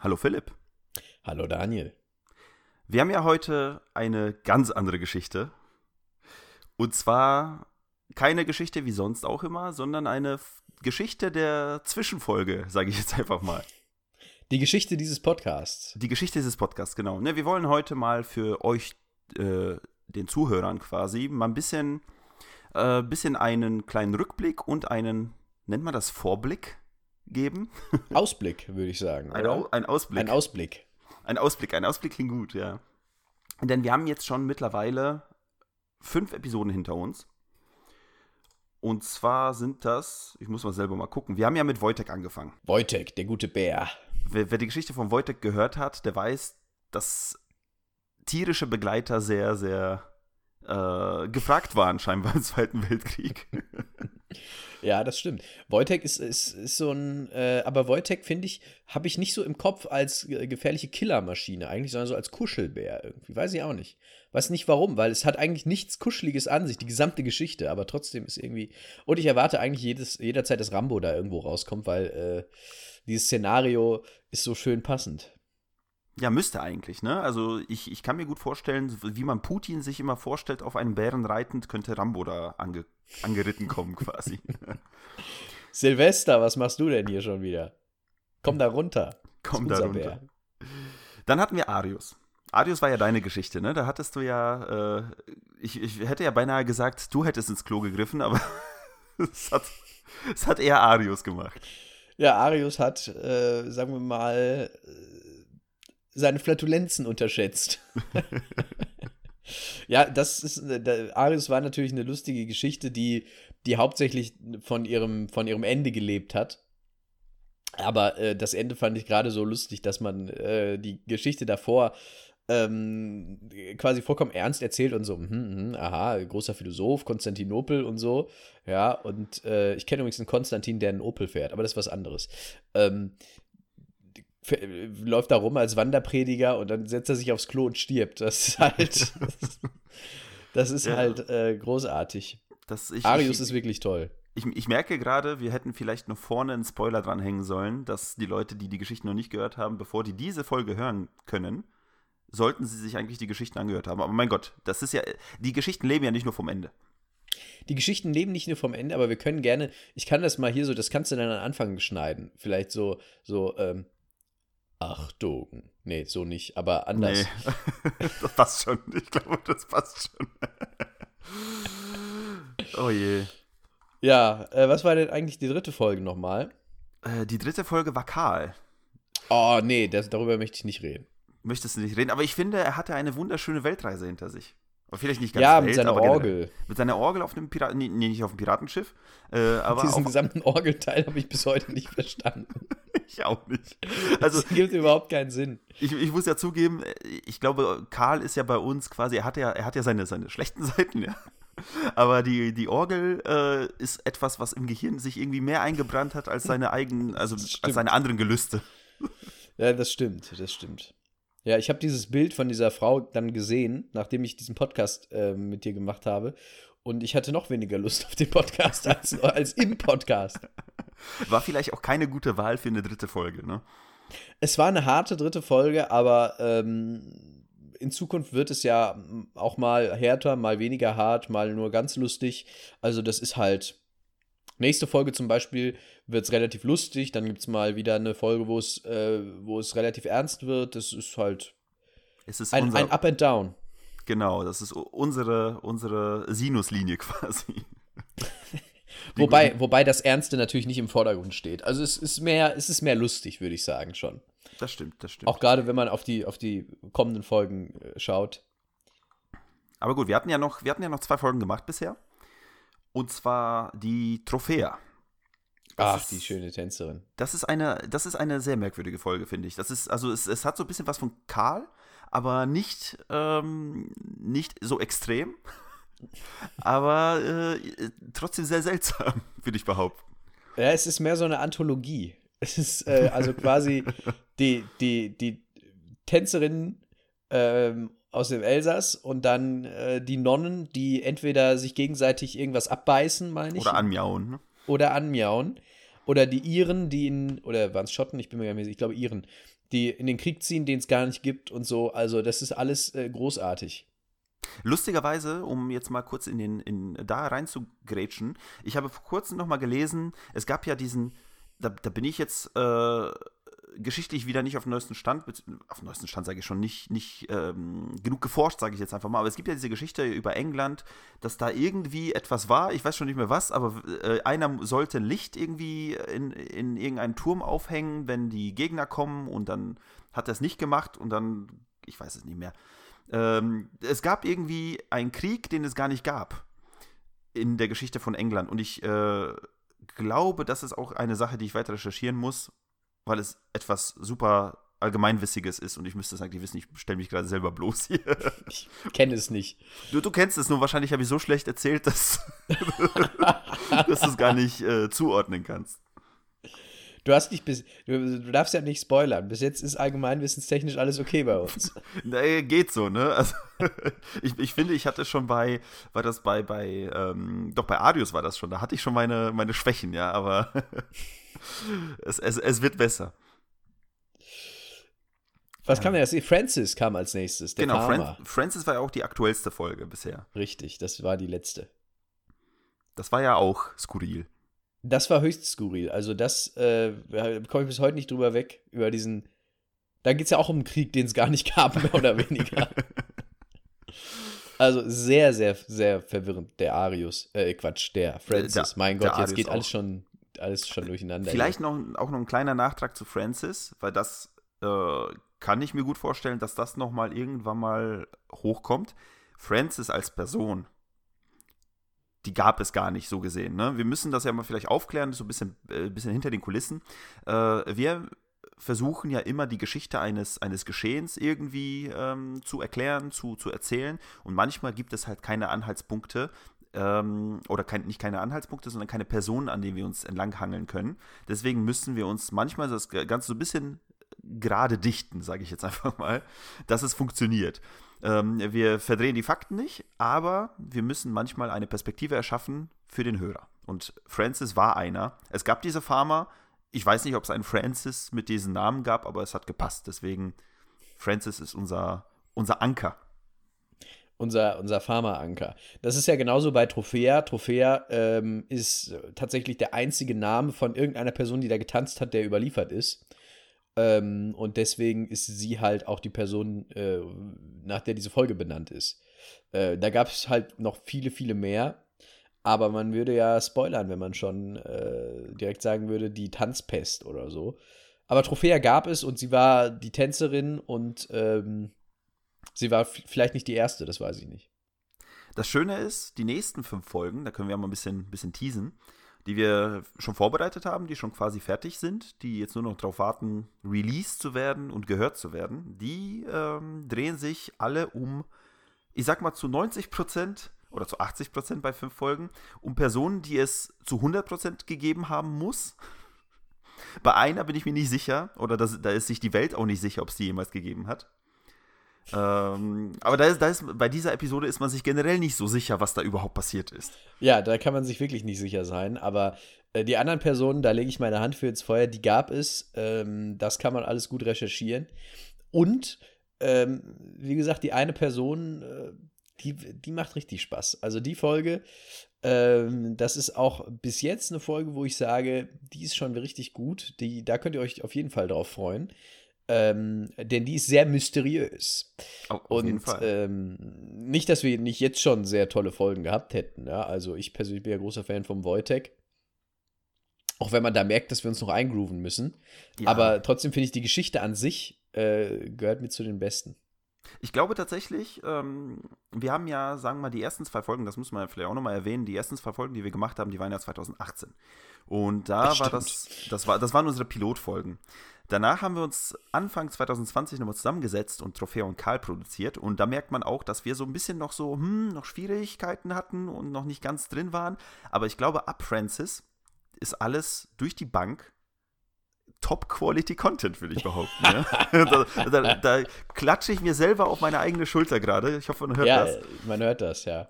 Hallo Philipp. Hallo Daniel. Wir haben ja heute eine ganz andere Geschichte. Und zwar keine Geschichte wie sonst auch immer, sondern eine Geschichte der Zwischenfolge, sage ich jetzt einfach mal. Die Geschichte dieses Podcasts. Die Geschichte dieses Podcasts, genau. Ne, wir wollen heute mal für euch, äh, den Zuhörern quasi, mal ein bisschen, äh, bisschen einen kleinen Rückblick und einen, nennt man das Vorblick geben? Ausblick, würde ich sagen. Ein, ein Ausblick. Ein Ausblick. Ein Ausblick, ein Ausblick klingt gut, ja. Denn wir haben jetzt schon mittlerweile fünf Episoden hinter uns. Und zwar sind das, ich muss mal selber mal gucken, wir haben ja mit Wojtek angefangen. Wojtek, der gute Bär. Wer, wer die Geschichte von Wojtek gehört hat, der weiß, dass tierische Begleiter sehr, sehr äh, gefragt waren, scheinbar im Zweiten Weltkrieg. Ja, das stimmt. Wojtek ist, ist, ist so ein, äh, aber Wojtek, finde ich, habe ich nicht so im Kopf als äh, gefährliche Killermaschine eigentlich, sondern so als Kuschelbär irgendwie. Weiß ich auch nicht. Weiß nicht warum, weil es hat eigentlich nichts Kuscheliges an sich, die gesamte Geschichte, aber trotzdem ist irgendwie. Und ich erwarte eigentlich jedes, jederzeit, dass Rambo da irgendwo rauskommt, weil äh, dieses Szenario ist so schön passend. Ja, müsste eigentlich, ne? Also ich, ich kann mir gut vorstellen, wie man Putin sich immer vorstellt, auf einem Bären reitend, könnte Rambo da ange, angeritten kommen quasi. Silvester, was machst du denn hier schon wieder? Komm da runter. Komm da runter. Bär. Dann hatten wir Arius. Arius war ja deine Geschichte, ne? Da hattest du ja, äh, ich, ich hätte ja beinahe gesagt, du hättest ins Klo gegriffen, aber es hat, es hat eher Arius gemacht. Ja, Arius hat, äh, sagen wir mal, seine Flatulenzen unterschätzt. ja, das ist, äh, Arius war natürlich eine lustige Geschichte, die, die hauptsächlich von ihrem, von ihrem Ende gelebt hat. Aber äh, das Ende fand ich gerade so lustig, dass man äh, die Geschichte davor ähm, quasi vollkommen ernst erzählt und so, hm, hm, aha, großer Philosoph, Konstantinopel und so. Ja, und äh, ich kenne übrigens einen Konstantin, der einen Opel fährt, aber das ist was anderes. Ähm, läuft da rum als Wanderprediger und dann setzt er sich aufs Klo und stirbt. Das ist halt, das, ist ja. halt äh, großartig. Das, ich, Arius ich, ist wirklich toll. Ich, ich merke gerade, wir hätten vielleicht noch vorne einen Spoiler dranhängen sollen, dass die Leute, die die Geschichten noch nicht gehört haben, bevor die diese Folge hören können, sollten sie sich eigentlich die Geschichten angehört haben. Aber mein Gott, das ist ja, die Geschichten leben ja nicht nur vom Ende. Die Geschichten leben nicht nur vom Ende, aber wir können gerne, ich kann das mal hier so, das kannst du dann am Anfang schneiden. Vielleicht so, so, ähm, Achtung. Nee, so nicht, aber anders. Nee. das passt schon. Ich glaube, das passt schon. oh je. Ja, äh, was war denn eigentlich die dritte Folge nochmal? Äh, die dritte Folge war Karl. Oh, nee, das, darüber möchte ich nicht reden. Möchtest du nicht reden? Aber ich finde, er hatte eine wunderschöne Weltreise hinter sich. Aber vielleicht nicht ganz Ja, mit seiner Orgel. Mit seiner Orgel auf dem Piraten, nee, nicht auf dem Piratenschiff. Äh, aber Diesen gesamten Orgelteil habe ich bis heute nicht verstanden. ich auch nicht. Also, das gibt überhaupt keinen Sinn. Ich, ich muss ja zugeben, ich glaube, Karl ist ja bei uns quasi, er hat ja, er hat ja seine, seine schlechten Seiten, ja. Aber die, die Orgel äh, ist etwas, was im Gehirn sich irgendwie mehr eingebrannt hat als seine eigenen, also als seine anderen Gelüste. Ja, das stimmt, das stimmt. Ja, ich habe dieses Bild von dieser Frau dann gesehen, nachdem ich diesen Podcast äh, mit dir gemacht habe. Und ich hatte noch weniger Lust auf den Podcast als, als im Podcast. War vielleicht auch keine gute Wahl für eine dritte Folge, ne? Es war eine harte dritte Folge, aber ähm, in Zukunft wird es ja auch mal härter, mal weniger hart, mal nur ganz lustig. Also das ist halt. Nächste Folge zum Beispiel wird es relativ lustig, dann gibt es mal wieder eine Folge, wo es, äh, wo es relativ ernst wird. Das ist halt es ist ein, unser, ein Up and Down. Genau, das ist unsere, unsere Sinuslinie quasi. wobei, wobei das Ernste natürlich nicht im Vordergrund steht. Also es ist mehr, es ist mehr lustig, würde ich sagen schon. Das stimmt, das stimmt. Auch gerade wenn man auf die, auf die kommenden Folgen äh, schaut. Aber gut, wir hatten ja noch, wir hatten ja noch zwei Folgen gemacht bisher. Und zwar die Trophäe. Ach, ist, die schöne Tänzerin. Das ist eine, das ist eine sehr merkwürdige Folge, finde ich. Das ist, also es, es hat so ein bisschen was von Karl, aber nicht, ähm, nicht so extrem. aber äh, trotzdem sehr seltsam, würde ich behaupten. Ja, es ist mehr so eine Anthologie. Es ist äh, also quasi die, die, die Tänzerin ähm, aus dem Elsass und dann äh, die Nonnen, die entweder sich gegenseitig irgendwas abbeißen, meine ich. Oder anmiauen. Ne? Oder anmiauen. Oder die Iren, die in, oder waren es Schotten? Ich bin mir gar nicht sicher, ich glaube Iren, die in den Krieg ziehen, den es gar nicht gibt und so. Also, das ist alles äh, großartig. Lustigerweise, um jetzt mal kurz in den, in, da rein zu grätschen, ich habe vor kurzem noch mal gelesen, es gab ja diesen, da, da bin ich jetzt äh, geschichtlich wieder nicht auf dem neuesten Stand, auf dem neuesten Stand sage ich schon, nicht, nicht ähm, genug geforscht, sage ich jetzt einfach mal, aber es gibt ja diese Geschichte über England, dass da irgendwie etwas war, ich weiß schon nicht mehr was, aber äh, einer sollte Licht irgendwie in, in irgendeinen Turm aufhängen, wenn die Gegner kommen und dann hat er es nicht gemacht und dann, ich weiß es nicht mehr. Ähm, es gab irgendwie einen Krieg, den es gar nicht gab in der Geschichte von England. Und ich äh, glaube, das ist auch eine Sache, die ich weiter recherchieren muss, weil es etwas super Allgemeinwissiges ist und ich müsste es eigentlich wissen, ich stelle mich gerade selber bloß hier. Ich kenne es nicht. Du, du kennst es, nur wahrscheinlich habe ich so schlecht erzählt, dass, dass du es gar nicht äh, zuordnen kannst. Du hast nicht bis, du, du, darfst ja nicht spoilern. Bis jetzt ist allgemeinwissenstechnisch alles okay bei uns. nee, geht so, ne? Also, ich, ich finde, ich hatte schon bei, war das bei, bei, ähm, doch bei Adius war das schon, da hatte ich schon meine, meine Schwächen, ja, aber es, es, es wird besser. Was ja. kam denn jetzt? Francis kam als nächstes. genau, Fran Francis war ja auch die aktuellste Folge bisher. Richtig, das war die letzte. Das war ja auch skurril. Das war höchst skurril. Also, das äh, komme ich bis heute nicht drüber weg, über diesen. Da geht es ja auch um einen Krieg, den es gar nicht gab, mehr oder weniger. also sehr, sehr, sehr verwirrend, der Arius. Äh, Quatsch, der Francis. Der, mein Gott, jetzt geht alles schon, alles schon durcheinander. Vielleicht noch, auch noch ein kleiner Nachtrag zu Francis, weil das äh, kann ich mir gut vorstellen, dass das nochmal irgendwann mal hochkommt. Francis als Person die gab es gar nicht so gesehen. Ne? Wir müssen das ja mal vielleicht aufklären, so ein bisschen, äh, bisschen hinter den Kulissen. Äh, wir versuchen ja immer die Geschichte eines, eines Geschehens irgendwie ähm, zu erklären, zu, zu erzählen. Und manchmal gibt es halt keine Anhaltspunkte, ähm, oder kein, nicht keine Anhaltspunkte, sondern keine Personen, an denen wir uns entlanghangeln können. Deswegen müssen wir uns manchmal das Ganze so ein bisschen gerade dichten, sage ich jetzt einfach mal, dass es funktioniert. Ähm, wir verdrehen die Fakten nicht, aber wir müssen manchmal eine Perspektive erschaffen für den Hörer. Und Francis war einer. Es gab diese Farmer. Ich weiß nicht, ob es einen Francis mit diesem Namen gab, aber es hat gepasst. Deswegen, Francis ist unser, unser Anker. Unser, unser Pharma-Anker. Das ist ja genauso bei Trophäa. Trophäa ähm, ist tatsächlich der einzige Name von irgendeiner Person, die da getanzt hat, der überliefert ist. Ähm, und deswegen ist sie halt auch die Person, äh, nach der diese Folge benannt ist. Äh, da gab es halt noch viele, viele mehr. Aber man würde ja spoilern, wenn man schon äh, direkt sagen würde, die Tanzpest oder so. Aber Trophäa gab es und sie war die Tänzerin und ähm, sie war vielleicht nicht die erste, das weiß ich nicht. Das Schöne ist, die nächsten fünf Folgen, da können wir mal ein bisschen, bisschen teasen, die wir schon vorbereitet haben, die schon quasi fertig sind, die jetzt nur noch darauf warten, released zu werden und gehört zu werden, die ähm, drehen sich alle um, ich sag mal zu 90 Prozent oder zu 80 Prozent bei fünf Folgen, um Personen, die es zu 100 Prozent gegeben haben muss. Bei einer bin ich mir nicht sicher, oder das, da ist sich die Welt auch nicht sicher, ob es die jemals gegeben hat. Ähm, aber da ist, da ist, bei dieser Episode ist man sich generell nicht so sicher, was da überhaupt passiert ist. Ja, da kann man sich wirklich nicht sicher sein. Aber äh, die anderen Personen, da lege ich meine Hand für ins Feuer, die gab es. Ähm, das kann man alles gut recherchieren. Und, ähm, wie gesagt, die eine Person, äh, die, die macht richtig Spaß. Also die Folge, ähm, das ist auch bis jetzt eine Folge, wo ich sage, die ist schon richtig gut. Die, da könnt ihr euch auf jeden Fall drauf freuen. Ähm, denn die ist sehr mysteriös. Auf, auf und ähm, nicht, dass wir nicht jetzt schon sehr tolle Folgen gehabt hätten. Ja? Also ich persönlich bin ja großer Fan vom Wojtek. Auch wenn man da merkt, dass wir uns noch eingrooven müssen. Ja. Aber trotzdem finde ich, die Geschichte an sich äh, gehört mit zu den besten. Ich glaube tatsächlich, ähm, wir haben ja, sagen wir mal, die ersten zwei Folgen, das muss man vielleicht auch nochmal erwähnen, die ersten zwei Folgen, die wir gemacht haben, die waren ja 2018. Und da das war das, das, war, das waren unsere Pilotfolgen. Danach haben wir uns Anfang 2020 nochmal zusammengesetzt und Trophäe und Karl produziert. Und da merkt man auch, dass wir so ein bisschen noch so, hm, noch Schwierigkeiten hatten und noch nicht ganz drin waren. Aber ich glaube, ab Francis ist alles durch die Bank Top-Quality-Content, würde ich behaupten. ja? da, da, da, klatsche ich mir selber auf meine eigene Schulter gerade. Ich hoffe, man hört ja, das. Ja, man hört das, ja.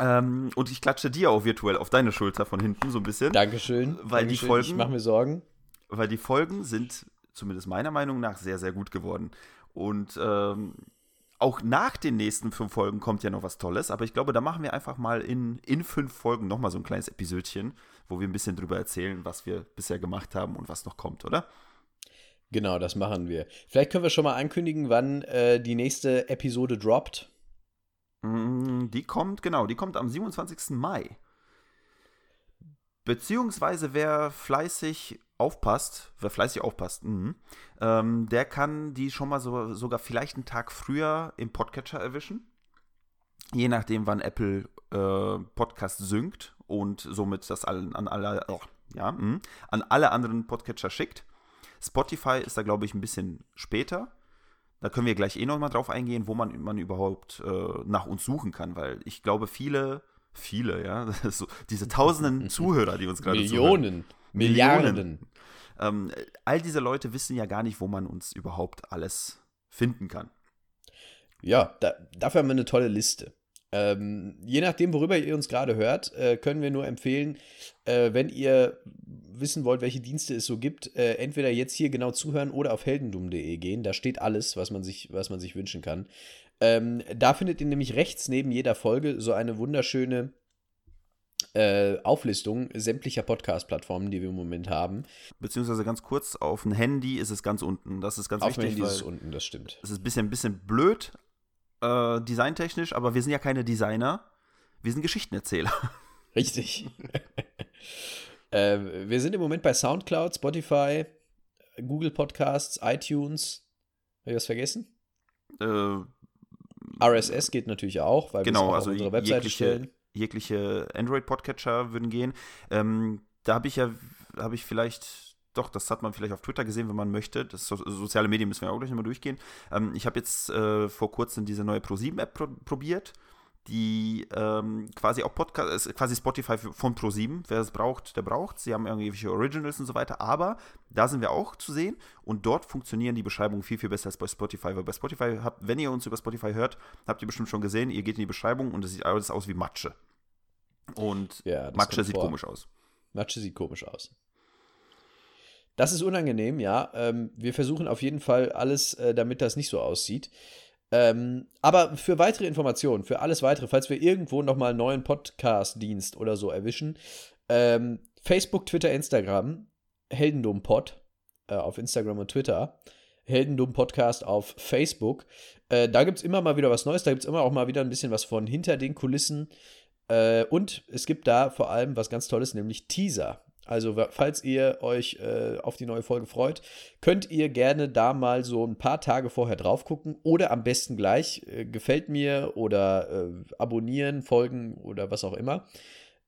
Ähm, und ich klatsche dir auch virtuell auf deine Schulter von hinten so ein bisschen. Dankeschön. Weil Dankeschön. die Folgen. Ich mache mir Sorgen. Weil die Folgen sind zumindest meiner Meinung nach, sehr, sehr gut geworden. Und ähm, auch nach den nächsten fünf Folgen kommt ja noch was Tolles, aber ich glaube, da machen wir einfach mal in, in fünf Folgen nochmal so ein kleines Episödchen, wo wir ein bisschen drüber erzählen, was wir bisher gemacht haben und was noch kommt, oder? Genau, das machen wir. Vielleicht können wir schon mal ankündigen, wann äh, die nächste Episode droppt. Mm, die kommt, genau, die kommt am 27. Mai. Beziehungsweise wer fleißig aufpasst, wer fleißig aufpasst, mh, ähm, der kann die schon mal so, sogar vielleicht einen Tag früher im Podcatcher erwischen. Je nachdem, wann Apple äh, Podcast synkt und somit das an, an alle, oh, ja, mh, an alle anderen Podcatcher schickt. Spotify ist da, glaube ich, ein bisschen später. Da können wir gleich eh noch mal drauf eingehen, wo man, man überhaupt äh, nach uns suchen kann, weil ich glaube, viele, viele, ja, so, diese tausenden Zuhörer, die uns gerade Millionen, Milliarden. Millionen. Ähm, all diese Leute wissen ja gar nicht, wo man uns überhaupt alles finden kann. Ja, da, dafür haben wir eine tolle Liste. Ähm, je nachdem, worüber ihr uns gerade hört, äh, können wir nur empfehlen, äh, wenn ihr wissen wollt, welche Dienste es so gibt, äh, entweder jetzt hier genau zuhören oder auf heldendum.de gehen. Da steht alles, was man sich, was man sich wünschen kann. Ähm, da findet ihr nämlich rechts neben jeder Folge so eine wunderschöne äh, Auflistung sämtlicher Podcast-Plattformen, die wir im Moment haben. Beziehungsweise ganz kurz, auf dem Handy ist es ganz unten. Das ist ganz auf wichtig. Auf dem Handy ist es unten, das stimmt. Es ist ein bisschen, bisschen blöd, äh, designtechnisch, aber wir sind ja keine Designer. Wir sind Geschichtenerzähler. Richtig. äh, wir sind im Moment bei Soundcloud, Spotify, Google Podcasts, iTunes. Habe ich was vergessen? Äh, RSS geht natürlich auch, weil genau, wir es auf also unsere Webseite stellen. Jegliche Android-Podcatcher würden gehen. Ähm, da habe ich ja, habe ich vielleicht doch, das hat man vielleicht auf Twitter gesehen, wenn man möchte. Das so, soziale Medien müssen wir auch gleich nochmal durchgehen. Ähm, ich habe jetzt äh, vor kurzem diese neue Pro7-App pro probiert, die ähm, quasi auch Podcast, quasi Spotify von Pro7. Wer es braucht, der braucht. Sie haben irgendwelche Originals und so weiter, aber da sind wir auch zu sehen und dort funktionieren die Beschreibungen viel, viel besser als bei Spotify. Weil bei Spotify, habt, wenn ihr uns über Spotify hört, habt ihr bestimmt schon gesehen, ihr geht in die Beschreibung und es sieht alles aus wie Matsche. Und Ja, Matsche sieht vor. komisch aus. Matsche sieht komisch aus. Das ist unangenehm, ja. Ähm, wir versuchen auf jeden Fall alles, äh, damit das nicht so aussieht. Ähm, aber für weitere Informationen, für alles weitere, falls wir irgendwo nochmal einen neuen Podcast-Dienst oder so erwischen, ähm, Facebook, Twitter, Instagram, Heldendum-Pod äh, auf Instagram und Twitter, Heldendum-Podcast auf Facebook. Äh, da gibt es immer mal wieder was Neues, da gibt es immer auch mal wieder ein bisschen was von hinter den Kulissen. Äh, und es gibt da vor allem was ganz Tolles, nämlich Teaser. Also, falls ihr euch äh, auf die neue Folge freut, könnt ihr gerne da mal so ein paar Tage vorher drauf gucken oder am besten gleich äh, gefällt mir oder äh, abonnieren, folgen oder was auch immer.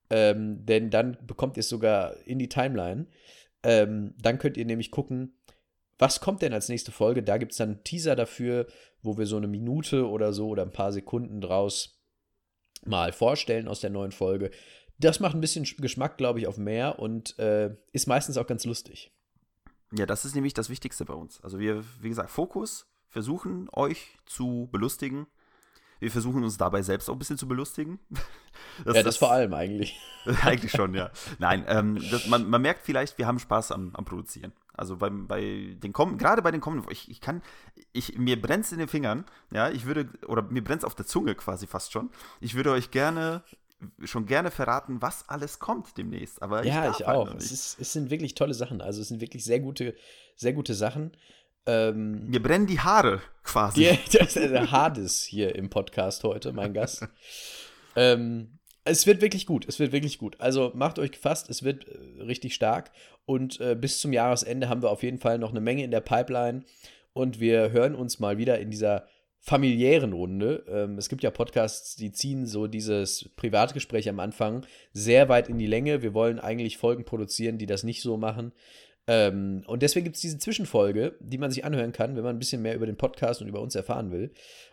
Ähm, denn dann bekommt ihr es sogar in die Timeline. Ähm, dann könnt ihr nämlich gucken, was kommt denn als nächste Folge. Da gibt es dann einen Teaser dafür, wo wir so eine Minute oder so oder ein paar Sekunden draus mal vorstellen aus der neuen Folge. Das macht ein bisschen Geschmack, glaube ich, auf mehr und äh, ist meistens auch ganz lustig. Ja, das ist nämlich das Wichtigste bei uns. Also wir, wie gesagt, Fokus, versuchen euch zu belustigen. Wir versuchen uns dabei selbst auch ein bisschen zu belustigen. ja, das, vor allem eigentlich. Eigentlich schon, ja. Nein, ähm, das, man, man merkt vielleicht, wir haben Spaß am, am Produzieren. Also beim, bei den kommen, gerade bei den kommenden, ich, ich kann, ich, mir brennt in den Fingern, ja, ich würde, oder mir brennt auf der Zunge quasi fast schon. Ich würde euch gerne, schon gerne verraten, was alles kommt demnächst. Aber ich ja, darf ich halt auch. Es, ist, es sind wirklich tolle Sachen. Also es sind wirklich sehr gute, sehr gute Sachen. Ähm, Mir brennen die Haare quasi. Ja, das ist der Hades hier im Podcast heute, mein Gast. ähm, es wird wirklich gut, es wird wirklich gut. Also macht euch gefasst, es wird äh, richtig stark. Und äh, bis zum Jahresende haben wir auf jeden Fall noch eine Menge in der Pipeline. Und wir hören uns mal wieder in dieser familiären Runde. Ähm, es gibt ja Podcasts, die ziehen so dieses Privatgespräch am Anfang sehr weit in die Länge. Wir wollen eigentlich Folgen produzieren, die das nicht so machen. Ähm, und deswegen gibt es diese Zwischenfolge, die man sich anhören kann, wenn man ein bisschen mehr über den Podcast und über uns erfahren will.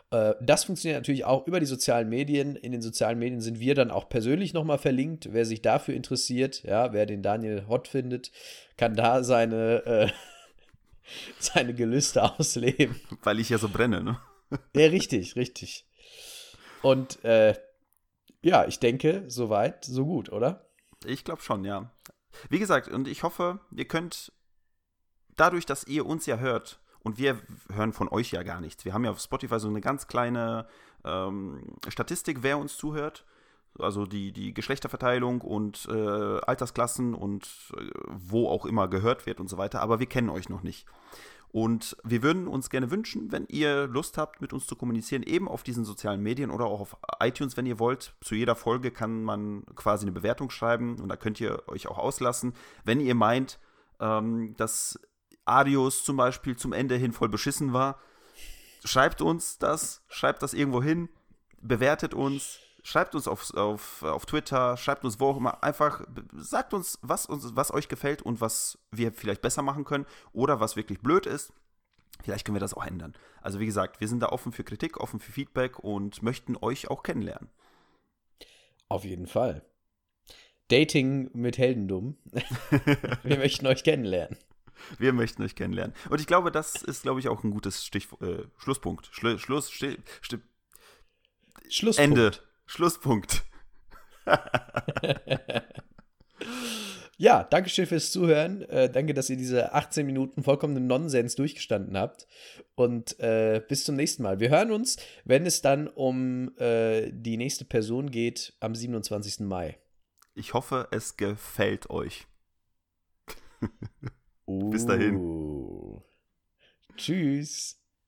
Äh, das funktioniert natürlich auch über die sozialen Medien. In den sozialen Medien sind wir dann auch persönlich nochmal verlinkt. Wer sich dafür interessiert, ja, wer den Daniel hot findet, kann da seine, äh, seine Gelüste ausleben. Weil ich ja so brenne, ne? Ja, richtig, richtig. Und äh, ja, ich denke, soweit, so gut, oder? Ich glaube schon, ja. Wie gesagt, und ich hoffe, ihr könnt dadurch, dass ihr uns ja hört, und wir hören von euch ja gar nichts. Wir haben ja auf Spotify so eine ganz kleine ähm, Statistik, wer uns zuhört. Also die, die Geschlechterverteilung und äh, Altersklassen und äh, wo auch immer gehört wird und so weiter. Aber wir kennen euch noch nicht. Und wir würden uns gerne wünschen, wenn ihr Lust habt, mit uns zu kommunizieren, eben auf diesen sozialen Medien oder auch auf iTunes, wenn ihr wollt. Zu jeder Folge kann man quasi eine Bewertung schreiben und da könnt ihr euch auch auslassen. Wenn ihr meint, ähm, dass Adios zum Beispiel zum Ende hin voll beschissen war, schreibt uns das, schreibt das irgendwo hin, bewertet uns, schreibt uns auf, auf, auf Twitter, schreibt uns wo auch immer. Einfach sagt uns, was, uns, was euch gefällt und was wir vielleicht besser machen können oder was wirklich blöd ist. Vielleicht können wir das auch ändern. Also wie gesagt, wir sind da offen für Kritik, offen für Feedback und möchten euch auch kennenlernen. Auf jeden Fall. Dating mit Heldendum. wir möchten euch kennenlernen. Wir möchten euch kennenlernen. Und ich glaube, das ist, glaube ich, auch ein gutes Stich, äh, Schlusspunkt. Schlu Schluss, Schlusspunkt. Ende. Schlusspunkt. ja, danke schön fürs Zuhören. Äh, danke, dass ihr diese 18 Minuten vollkommenen Nonsens durchgestanden habt. Und äh, bis zum nächsten Mal. Wir hören uns, wenn es dann um äh, die nächste Person geht, am 27. Mai. Ich hoffe, es gefällt euch. bis dahin. Uh. Tschüss.